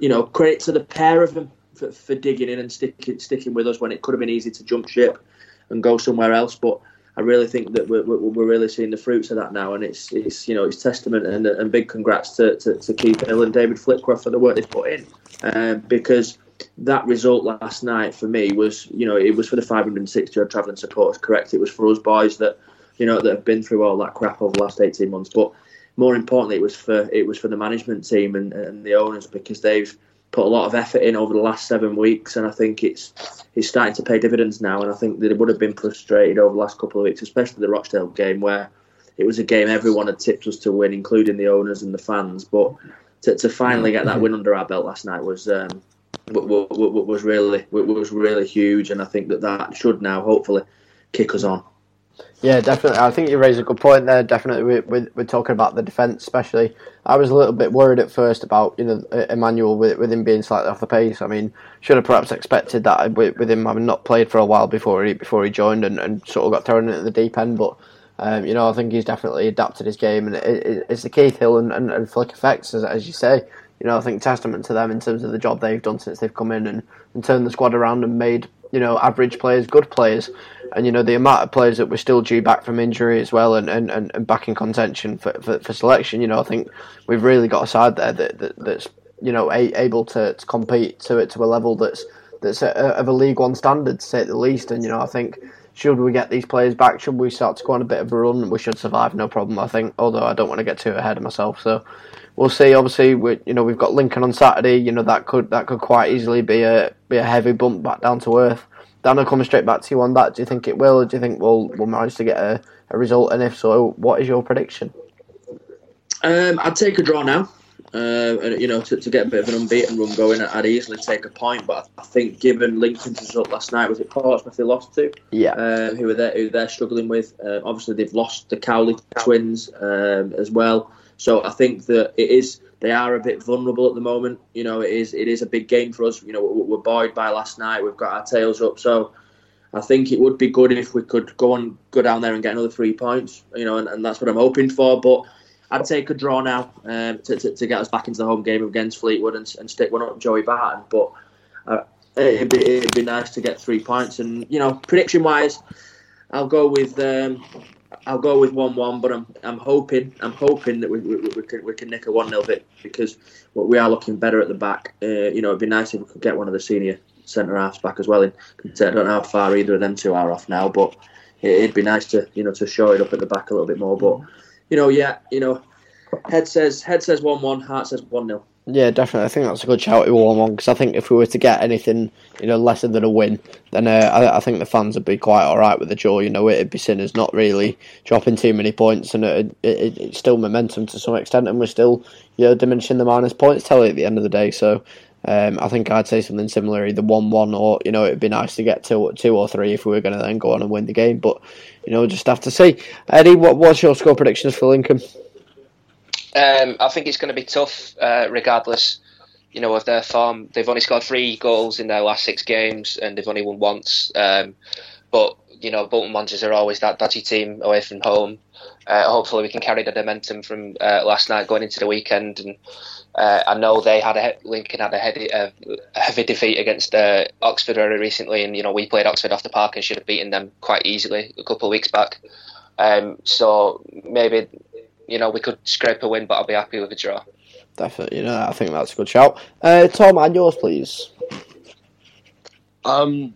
you know, credit to the pair of them for, for digging in and sticking sticking with us when it could have been easy to jump ship and go somewhere else. But I really think that we're, we're really seeing the fruits of that now, and it's it's you know it's testament and, and big congrats to, to, to Keith Hill and David Flitcroft for the work they've put in, um, because that result last night for me was, you know, it was for the 560 odd travelling supporters, correct? It was for us boys that, you know, that have been through all that crap over the last 18 months. But more importantly, it was for it was for the management team and, and the owners because they've put a lot of effort in over the last seven weeks, and I think it's it's starting to pay dividends now. And I think that it would have been frustrated over the last couple of weeks, especially the Rochdale game where it was a game everyone had tipped us to win, including the owners and the fans. But to, to finally get that win under our belt last night was um, was really was really huge, and I think that that should now hopefully kick us on. Yeah, definitely. I think you raise a good point there. Definitely, we're, we're talking about the defence, especially. I was a little bit worried at first about you know Emmanuel with, with him being slightly off the pace. I mean, should have perhaps expected that with, with him having not played for a while before he before he joined and, and sort of got thrown into the deep end. But um, you know, I think he's definitely adapted his game, and it, it's the Keith Hill and, and, and Flick effects, as, as you say you know, I think testament to them in terms of the job they've done since they've come in and, and turned the squad around and made, you know, average players good players. And, you know, the amount of players that were still due back from injury as well and, and, and back in contention for, for, for selection, you know, I think we've really got a side there that, that that's, you know, a, able to, to compete to it to a level that's that's a, of a League One standard, to say the least. And, you know, I think should we get these players back, should we start to go on a bit of a run, we should survive, no problem, I think, although I don't want to get too ahead of myself. So, we'll see. Obviously, we you know we've got Lincoln on Saturday. You know that could that could quite easily be a be a heavy bump back down to earth. Dan, I'll come straight back to you on that. Do you think it will? Or do you think we'll we'll manage to get a, a result? And if so, what is your prediction? Um, I'd take a draw now. Uh, and you know, to, to get a bit of an unbeaten run going, I'd easily take a point. But I think, given Lincoln's result last night, was it Portsmouth they lost to? Yeah. Um, who are they? Who they're struggling with? Uh, obviously, they've lost the Cowley twins um, as well. So I think that it is they are a bit vulnerable at the moment. You know, it is it is a big game for us. You know, we're buoyed by last night. We've got our tails up. So I think it would be good if we could go and go down there and get another three points. You know, and, and that's what I'm hoping for. But I'd take a draw now um, to, to, to, get us back into the home game against Fleetwood and, and stick one up Joey Barton. But uh, it'd, be, it'd be nice to get three points. And you know, prediction wise, I'll go with um, I'll go with one-one, but I'm I'm hoping I'm hoping that we, we, we can we can nick a one 0 bit because we are looking better at the back. Uh, you know, it'd be nice if we could get one of the senior centre halves back as well. In I don't know how far either of them two are off now, but it, would be nice to you know to show it up at the back a little bit more. But you know, yeah, you know, head says head says one one, heart says one 0 yeah, definitely. I think that's a good shout to one one because I think if we were to get anything, you know, lesser than a win, then uh, I, I, think the fans would be quite all right with the draw. You know, it'd be seen as not really dropping too many points, and it, it, it's still momentum to some extent, and we're still, you know, diminishing the minus points tally at the end of the day. So. Um, I think I'd say something similar, either one-one or you know it'd be nice to get two, two or three if we were going to then go on and win the game. But you know, just have to see. Eddie, what, what's your score predictions for Lincoln? Um, I think it's going to be tough, uh, regardless, you know, of their form. They've only scored three goals in their last six games, and they've only won once. Um, but you know, Bolton Wanderers are always that dodgy team away from home. Uh, hopefully, we can carry the momentum from uh, last night going into the weekend. And uh, I know they had a Lincoln had a heavy, a heavy defeat against uh, Oxford very recently, and you know we played Oxford off the park and should have beaten them quite easily a couple of weeks back. Um, so maybe you know, we could scrape a win, but I'll be happy with a draw. Definitely, you know, I think that's a good shout. Uh, Tom, and yours, please. Um,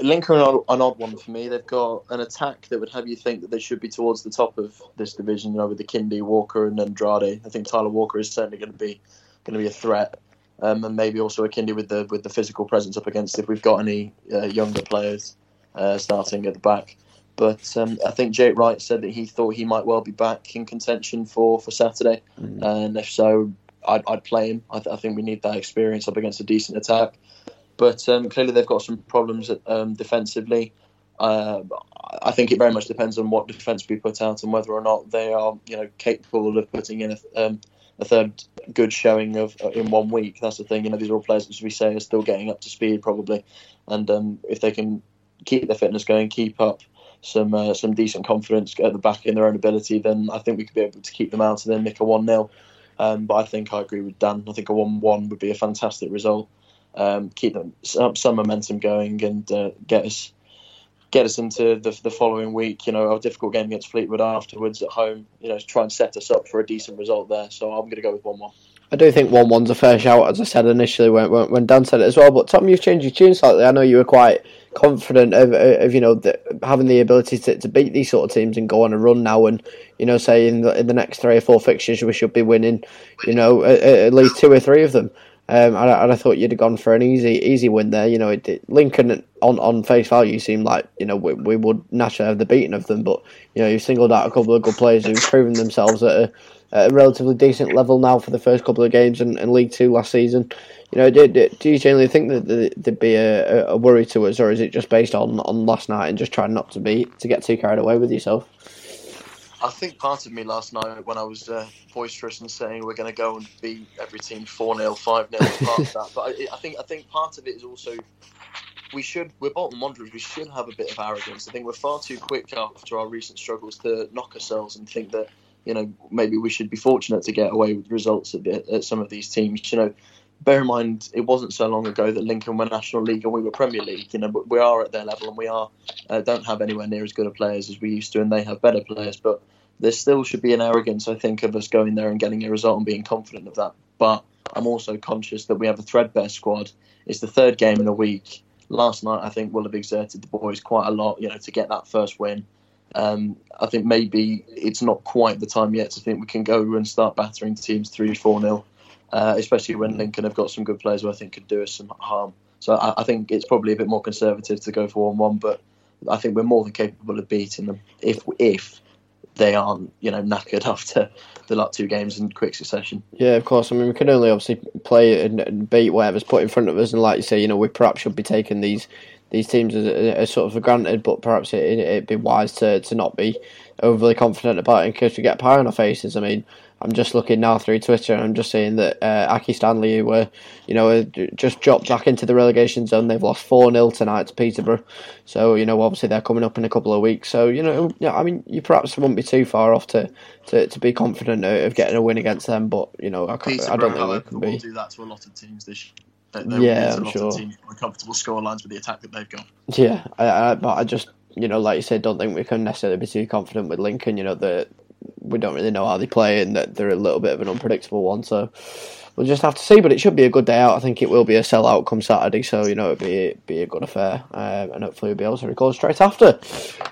Lincoln are an odd one for me. They've got an attack that would have you think that they should be towards the top of this division. You know, with Akinde, Walker, and Andrade. I think Tyler Walker is certainly going to be going to be a threat, um, and maybe also Akinde with the with the physical presence up against if we've got any uh, younger players uh, starting at the back. But um, I think Jake Wright said that he thought he might well be back in contention for, for Saturday. Mm. And if so, I'd, I'd play him. I, th- I, think we need that experience up against a decent attack. But um, clearly, they've got some problems um, defensively. Uh, I think it very much depends on what defence we put out and whether or not they are, you know, capable of putting in a, um, a third good showing of uh, in one week. That's the thing. You know, these are all players, as we say, are still getting up to speed probably, and um, if they can keep their fitness going, keep up some uh, some decent confidence at the back in their own ability, then I think we could be able to keep them out and then nick a one 0 um, But I think I agree with Dan. I think a one one would be a fantastic result. Um, keep them some, some momentum going and uh, get us get us into the, the following week. You know, a difficult game against Fleetwood afterwards at home. You know, try and set us up for a decent result there. So I'm going to go with one one. I do think one one's a fair shout, as I said initially when, when Dan said it as well. But Tom, you've changed your tune slightly. I know you were quite confident of, of you know the, having the ability to, to beat these sort of teams and go on a run now, and you know say in the, in the next three or four fixtures we should be winning, you know at, at least two or three of them. Um, and, I, and I thought you'd have gone for an easy easy win there. You know, it, it, Lincoln on, on face value seemed like you know we, we would naturally have the beating of them, but you know you singled out a couple of good players who've proven themselves at a, at a relatively decent level now for the first couple of games in, in League Two last season. You know, do, do, do you generally think that there'd be a, a worry to us, or is it just based on, on last night and just trying not to be to get too carried away with yourself? I think part of me last night when I was uh, boisterous and saying we're going to go and beat every team four 0 five 0 part of that. But I, I, think I think part of it is also we should we're Bolton Wanderers. We should have a bit of arrogance. I think we're far too quick after our recent struggles to knock ourselves and think that you know maybe we should be fortunate to get away with results at, at some of these teams. You know, bear in mind it wasn't so long ago that Lincoln were National League and we were Premier League. You know, we are at their level and we are uh, don't have anywhere near as good a players as we used to, and they have better players. But there still should be an arrogance, I think, of us going there and getting a result and being confident of that. But I'm also conscious that we have a threadbare squad. It's the third game in a week. Last night, I think, will have exerted the boys quite a lot, you know, to get that first win. Um, I think maybe it's not quite the time yet to think we can go and start battering teams 3 4 0, uh, especially when Lincoln have got some good players who I think could do us some harm. So I, I think it's probably a bit more conservative to go for 1 1, but I think we're more than capable of beating them if if they aren't, you know, knackered after the last two games in quick succession. Yeah, of course. I mean, we can only obviously play and beat whatever's put in front of us, and like you say, you know, we perhaps should be taking these these teams as sort of for granted, but perhaps it, would be wise to, to not be overly confident about it in case we get pie on our faces. I mean, I'm just looking now through Twitter and I'm just seeing that uh, Accy Stanley, who were, you know, just dropped back into the relegation zone. They've lost 4 0 tonight to Peterborough. So, you know, obviously they're coming up in a couple of weeks. So, you know, yeah, I mean, you perhaps wouldn't be too far off to, to, to be confident of getting a win against them, but, you know, I, I don't think we can be. do that to a lot of teams this year. They, yeah, I'm sure. Comfortable score lines with the attack that they've got. Yeah, I, I, but I just, you know, like you said, don't think we can necessarily be too confident with Lincoln. You know, that we don't really know how they play and that they're a little bit of an unpredictable one. So we'll just have to see. But it should be a good day out. I think it will be a sellout come Saturday, so you know it'll be be a good affair, um, and hopefully we'll be able to record straight after.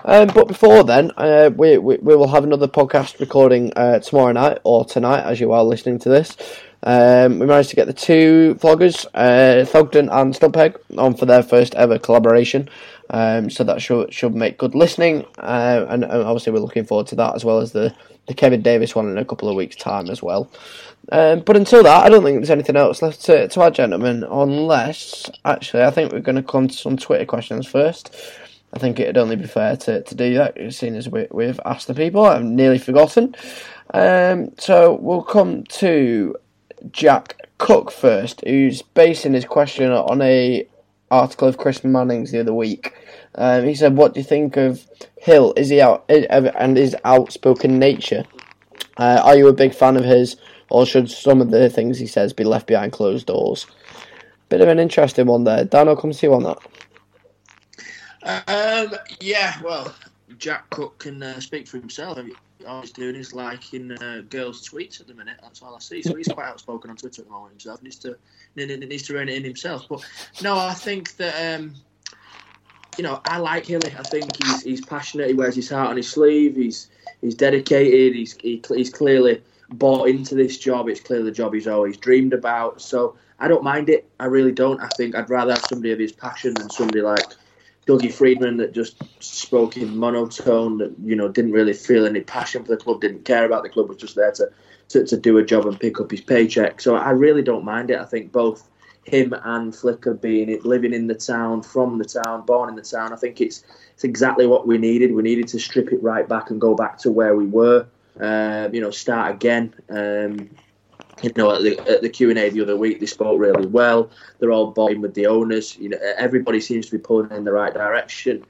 Um, but before then, uh, we, we we will have another podcast recording uh, tomorrow night or tonight, as you are listening to this. Um, we managed to get the two vloggers, uh, Thogden and Stumpeg, on for their first ever collaboration. Um, so that should should make good listening, uh, and, and, obviously we're looking forward to that as well as the, the Kevin Davies one in a couple of weeks' time as well. Um, but until that, I don't think there's anything else left to, to gentlemen. Unless, actually, I think we're going to come to some Twitter questions first. I think it'd only be fair to, to do that, seeing as we, we've asked the people. I've nearly forgotten. Um, so we'll come to Jack Cook first, who's basing his question on a article of Chris Manning's the other week. Um, he said, "What do you think of Hill? Is he out and his outspoken nature? Uh, are you a big fan of his, or should some of the things he says be left behind closed doors?" Bit of an interesting one there. Dan, I'll come to you on that. Um, yeah, well, Jack Cook can uh, speak for himself all he's doing is liking uh, girls' tweets at the minute. That's all I see. So he's quite outspoken on Twitter at the moment himself. He needs to needs to rein it in himself. But no, I think that um, you know I like Hilly. I think he's he's passionate. He wears his heart on his sleeve. He's he's dedicated. He's he, he's clearly bought into this job. It's clearly the job he's always dreamed about. So I don't mind it. I really don't. I think I'd rather have somebody of his passion than somebody like Dougie Freedman that just spoke in monotone, that you know didn't really feel any passion for the club, didn't care about the club, was just there to, to, to do a job and pick up his paycheck. So I really don't mind it. I think both him and Flicker being it, living in the town, from the town, born in the town, I think it's it's exactly what we needed. We needed to strip it right back and go back to where we were. Uh, you know, start again. Um, you know, at the, at the Q and A the other week, they spoke really well. They're all buying with the owners. You know, everybody seems to be pulling in the right direction.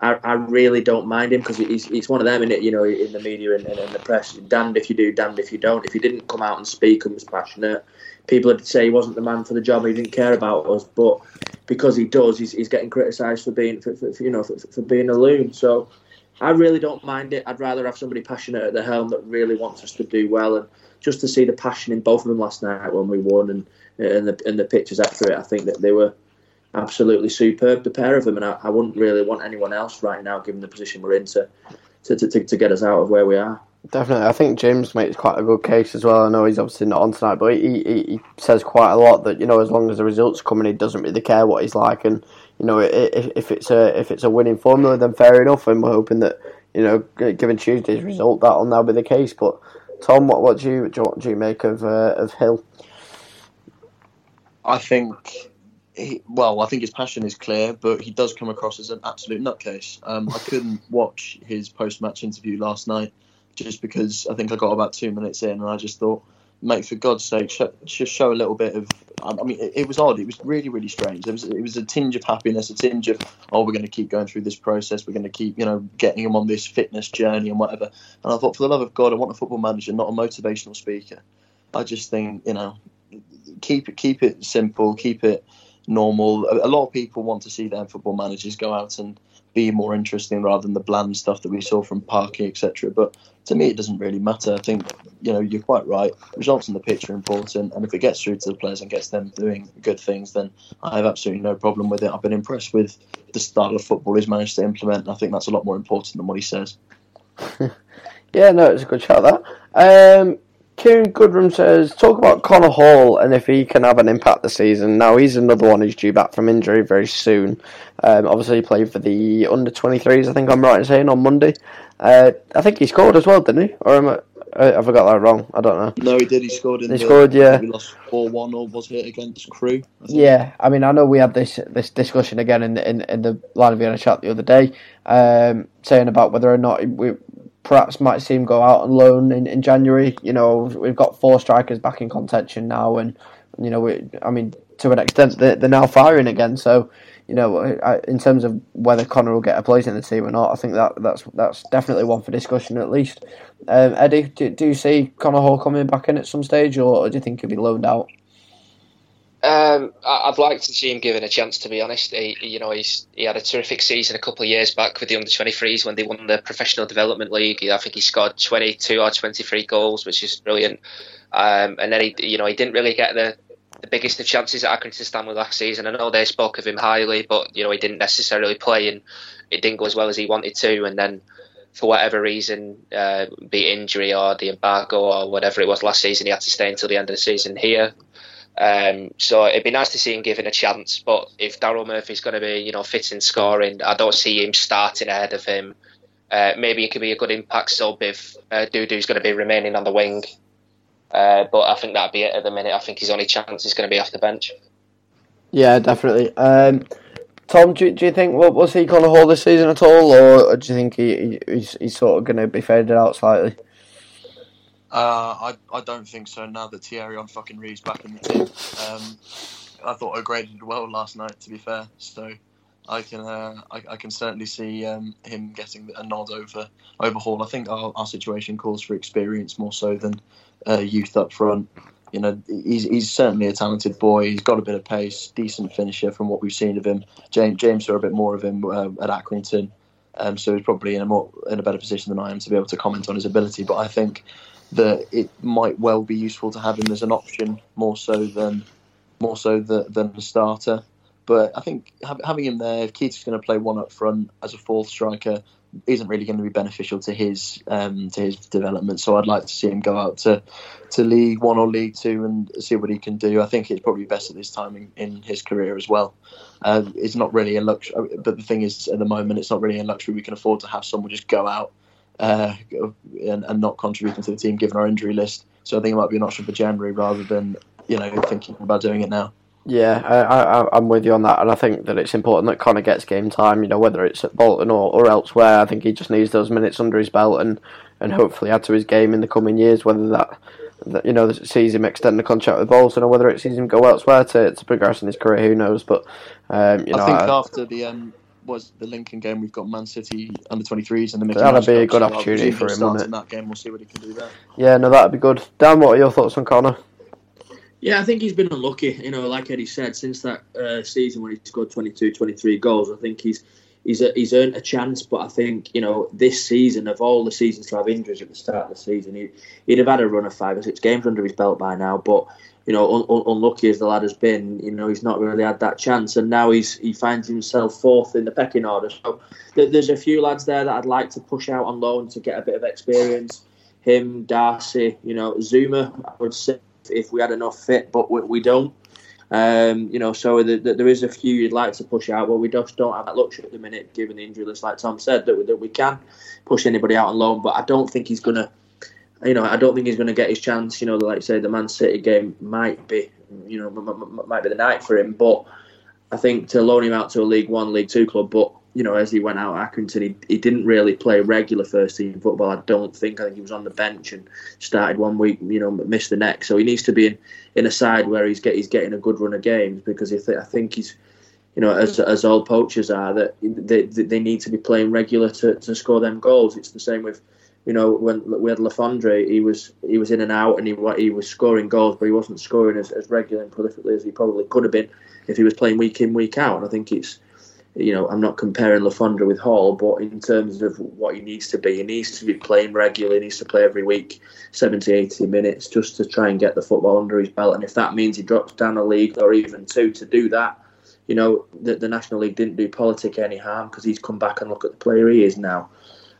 I, I really don't mind him because he's, he's one of them in it. You know, in the media and, and the press, damned if you do, damned if you don't. If he didn't come out and speak and was passionate, people would say he wasn't the man for the job. He didn't care about us, but because he does, he's, he's getting criticised for being, for, for, for you know, for, for being a loon. So I really don't mind it. I'd rather have somebody passionate at the helm that really wants us to do well and just to see the passion in both of them last night when we won and and the and the pictures after it, I think that they were absolutely superb, the pair of them, and I, I wouldn't really want anyone else right now, given the position we're in, to to, to, to get us out of where we are. Definitely, I think James makes quite a good case as well. I know he's obviously not on tonight, but he, he, he says quite a lot that you know as long as the results coming, he doesn't really care what he's like, and you know if, if it's a if it's a winning formula, then fair enough, and we're hoping that you know given Tuesday's result, that'll now be the case. But Tom, what, what do you what do you make of uh, of Hill? I think he, well, I think his passion is clear, but he does come across as an absolute nutcase. Um, I couldn't watch his post-match interview last night just because I think I got about two minutes in, and I just thought, mate, for God's sake, just show a little bit of. I mean, it, it, was odd. It was really, really strange. It was, it was a tinge of happiness, a tinge of, oh, we're going to keep going through this process. We're going to keep, you know, getting him on this fitness journey and whatever. And I thought, for the love of God, I want a football manager, not a motivational speaker. I just think, you know, keep it, keep it simple, keep it normal. A, a lot of people want to see their football managers go out and be more interesting rather than the bland stuff that we saw from Parky, etc. But to me, it doesn't really matter. I think you know you're quite right. Results in the pitch are important, and if it gets through to the players and gets them doing good things, then I have absolutely no problem with it. I've been impressed with the style of football he's managed to implement, and I think that's a lot more important than what he says. yeah, no, it's a good shot. That. Um, Kieran Goodrum says, talk about Connor Hall and if he can have an impact this season. Now, he's another one who's due back from injury very soon. Um, obviously, he played for the under 23s, I think I'm right in saying, on Monday. Uh, I think he scored as well, didn't he? Or am I, I, I forgot that wrong. I don't know. No, he did. He scored in He the, scored, yeah. We lost 4 1 or was it against Crewe? I yeah, I mean, I know we had this this discussion again in the, in, in the Lion of Vienna chat the other day, um, saying about whether or not we perhaps might see him go out on loan in, in January. You know, we've got four strikers back in contention now, and you know, we, I mean, to an extent, they're, they're now firing again. So, you know, I, in terms of whether Connor will get a place in the team or not, I think that that's that's definitely one for discussion at least. Um, Eddie, do, do you see Connor Hall coming back in at some stage, or do you think he'll be loaned out? Um, I'd like to see him given a chance. To be honest, he, you know, he's he had a terrific season a couple of years back with the under 23s when they won the professional development league. I think he scored 22 or 23 goals, which is brilliant. Um, and then he, you know, he didn't really get the the biggest of chances at Accrington Stanley last season. I know they spoke of him highly, but you know, he didn't necessarily play, and it didn't go as well as he wanted to. And then for whatever reason, uh, be injury or the embargo or whatever it was last season, he had to stay until the end of the season here. Um, so it'd be nice to see him given a chance. But if Daryl Murphy's going to be, you know, fit in scoring, I don't see him starting ahead of him. Uh, maybe it could be a good impact sub if uh, Dodoo's going to be remaining on the wing. Uh, but I think that'd be it at the minute. I think his only chance is going to be off the bench. Yeah, definitely. Um, Tom, do, do you think what was he going to hold this season at all, or do you think he, he's, he's sort of going to be faded out slightly? Uh, I I don't think so. Now that Thierry on fucking Reeves back in the team, um, I thought O'Grady did well last night. To be fair, so I can uh, I, I, can certainly see um, him getting a nod over overhaul. I think our, our situation calls for experience more so than uh, youth up front. You know, he's he's certainly a talented boy. He's got a bit of pace, decent finisher from what we've seen of him. James James saw a bit more of him uh, at Accrington, um, so he's probably in a more in a better position than I am to be able to comment on his ability. But I think that it might well be useful to have him as an option more so than more so the, than a starter. But I think having him there, if Keith's going to play one up front as a fourth striker, isn't really going to be beneficial to his um, to his development. So I'd like to see him go out to to League One or League Two and see what he can do. I think it's probably best at this time in, in his career as well. Uh, it's not really a luxury, but the thing is, at the moment, it's not really a luxury we can afford to have someone just go out uh, and, and, not contributing to the team given our injury list. So I think it might be an option for January rather than you know thinking about doing it now. Yeah, I, am with you on that, and I think that it's important that Connor gets game time. You know, whether it's at Bolton or, or elsewhere, I think he just needs those minutes under his belt and, and hopefully add to his game in the coming years. Whether that, that you know sees him extend the contract with Bolton or whether it sees him go elsewhere to, to progress in his career, who knows? But um, you know, I think I, after the um, was the Lincoln game. We've got Man City under 23s and the Mickey That'd be a good opportunity for him. In that game, we'll see what he can do there. Yeah, no, that'd be good. Dan, what are your thoughts on Connor? Yeah, I think he's been unlucky. You know, like Eddie said, since that uh, season when he scored 22, 23 goals, I think he's he's a, he's earned a chance. But I think you know this season of all the seasons to have injuries at the start of the season, he, would have had a run of five or six games under his belt by now. But you know, un- un- unlucky as the lad has been, you know, he's not really had that chance, and now he's he finds himself fourth in the pecking order. So th- there's a few lads there that I'd like to push out on loan to get a bit of experience. Him, Darcy, you know, Zouma. I would say if we had enough fit, but we, we don't. Um, you know, so the, the, there is a few you'd like to push out, but we just don't have that luxury at the minute, given the injury list, like Tom said, that we, that we can push anybody out on loan. But I don't think he's going to you know, I don't think he's going to get his chance. You know, like I say, the Man City game might be, you know, might be the night for him. But I think to loan him out to a League One, League Two club, but you know, as he went out at Accrington, he, he didn't really play regular first team football. I don't think. I think he was on the bench and started one week, you know, missed the next. So he needs to be in, in a side where he's get he's getting a good run of games because if I think he's, you know, as as all poachers are, that they they need to be playing regular to, to score them goals. It's the same with you know, when we had Le Fondre, he was he was in and out, and he he was scoring goals, but he wasn't scoring as, as regular and prolifically as he probably could have been if he was playing week in week out. And I think it's, you know, I'm not comparing Le Fondre with Hall, but in terms of what he needs to be, he needs to be playing regularly. He needs to play every week, 70, 80 minutes, just to try and get the football under his belt. And if that means he drops down a league or even two to do that, you know, the, the National League didn't do Politic any harm because he's come back and look at the player he is now.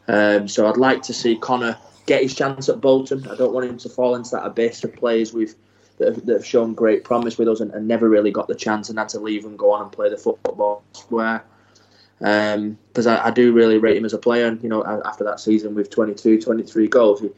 Um, so I'd like to see Connor get his chance at Bolton. I don't want him to fall into that abyss of players with that have, that have shown great promise with us and, and, never really got the chance and had to leave and go on and play the football Where Because um, I, I, do really rate him as a player. And, you know, after that season with 22, 23 goals, he,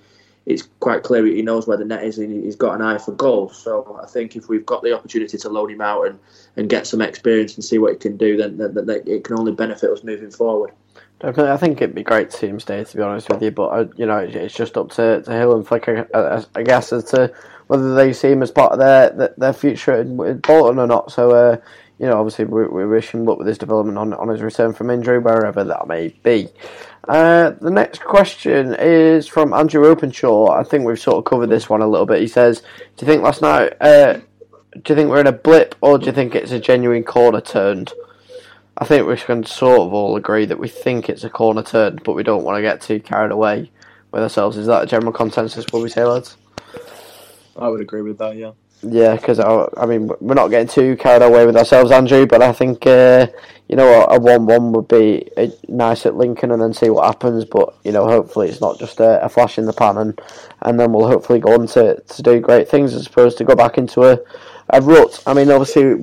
it's quite clear he knows where the net is and he's got an eye for goals. So I think if we've got the opportunity to loan him out and, and get some experience and see what he can do, then, then, then it can only benefit us moving forward. Definitely, I think it'd be great to see him stay. To be honest with you, but uh, you know, it's just up to, to Hill and Flick, I, I, guess, as to whether they see him as part of their their, future in Bolton or not. So, uh, you know, obviously, we, we, wish him luck with his development on on his return from injury, wherever that may be. Uh, the next question is from Andrew Openshaw. I think we've sort of covered this one a little bit. He says, "Do you think last night?" Uh, do you think we're in a blip or do you think it's a genuine corner turned? I think we can sort of all agree that we think it's a corner turn, but we don't want to get too carried away with ourselves. Is that a general consensus? What we say, lads? I would agree with that. Yeah. Yeah, because I, I mean we're not getting too carried away with ourselves, Andrew. But I think uh, you know a one-one would be uh, nice at Lincoln, and then see what happens. But you know, hopefully it's not just a, a flash in the pan, and, and then we'll hopefully go on to, to do great things as opposed to go back into a, a rut. I mean, obviously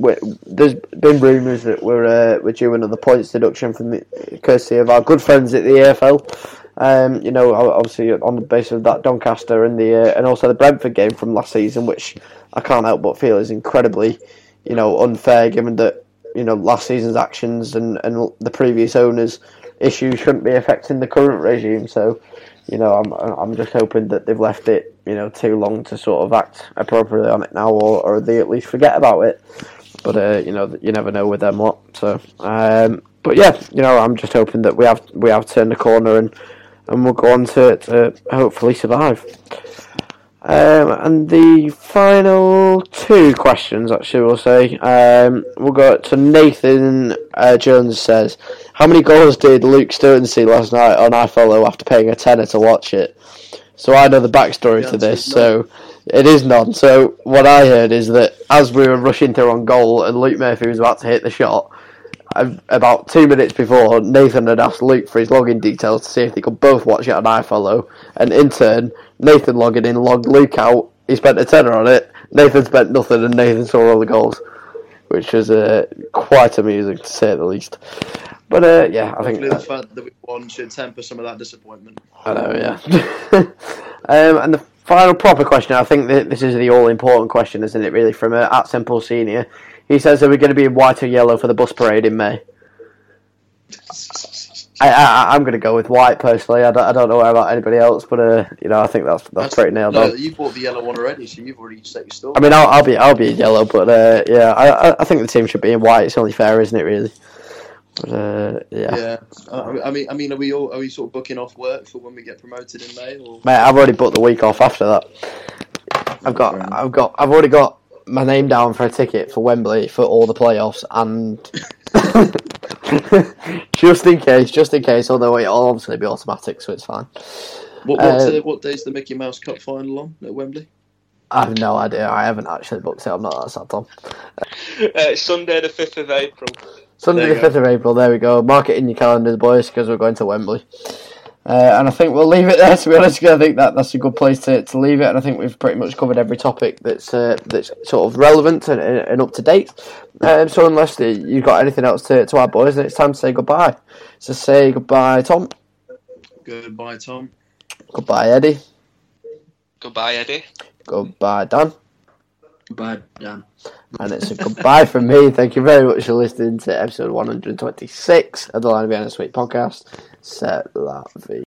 there's been rumours that we're uh, we're due another points deduction from the courtesy of our good friends at the EFL. Um, you know, obviously on the basis of that Doncaster and the uh, and also the Brentford game from last season, which I can't help but feel is incredibly, you know, unfair given that you know last season's actions and and the previous owners' issues shouldn't be affecting the current regime. So, you know, I'm I'm just hoping that they've left it you know too long to sort of act appropriately on it now, or or they at least forget about it. But uh, you know, you never know with them what. So, um, but yeah, you know, I'm just hoping that we have we have turned the corner and and we'll go on to, to hopefully survive. Um, and the final two questions, actually, we'll say. Um, we'll go to Nathan uh, Jones says, How many goals did Luke Sturton see last night on iFollow after paying a tenner to watch it? So I know the backstory to this, so it is none. So what I heard is that as we were rushing through on goal and Luke Murphy was about to hit the shot, about two minutes before, Nathan had asked Luke for his login details to see if they could both watch it on iFollow. And in turn, Nathan logging in, logged Luke out. He spent a tenner on it. Nathan spent nothing, and Nathan saw all the goals, which was uh, quite amusing to say the least. But uh, yeah, I Hopefully think the fact that we won should temper some of that disappointment. I know, yeah. um, and the final proper question, I think that this is the all important question, isn't it? Really, from uh, at Simple Senior. He says, "Are we going to be in white or yellow for the bus parade in May?" I, I, I'm going to go with white personally. I don't, I don't know about anybody else, but uh, you know, I think that's that's, pretty nailed no, on. you bought the yellow one already, so you've already set your store. I mean, I'll, I'll be I'll be in yellow, but uh, yeah, I- I think the team should be in white. It's only fair, isn't it? Really. But uh, yeah. yeah, uh, I mean, I mean, are we all are we sort of booking off work for when we get promoted in May? Or Mate, I've already booked the week off after that. I've got, I've got, I've already got my name down for a ticket for Wembley for all the playoffs, and just in case, just in case. Although it'll obviously be automatic, so it's fine. what what's Uh, the, what day's the Mickey Mouse Cup final on at Wembley? I have no idea. I haven't actually booked it. I'm not that sad, Tom. Uh, Sunday, the 5th of April. Sunday the you fifth of April. There we go. Mark it in your calendars, boys, because we're going to Wembley. Uh, and I think we'll leave it there. To be honest, 'cause I think that that's a good place to, to leave it. And I think we've pretty much covered every topic that's uh, that's sort of relevant and, and up to date. Um, so unless the, you've got anything else to, to add, boys, then it's time to say goodbye. So say goodbye, Tom. Goodbye, Tom. Goodbye, Eddie. Goodbye, Eddie. Goodbye, Dan. Goodbye, Dan. And it's a goodbye from me. Thank you very much for listening to episode 126 of the Lion of Vienna Suite podcast. Set vie.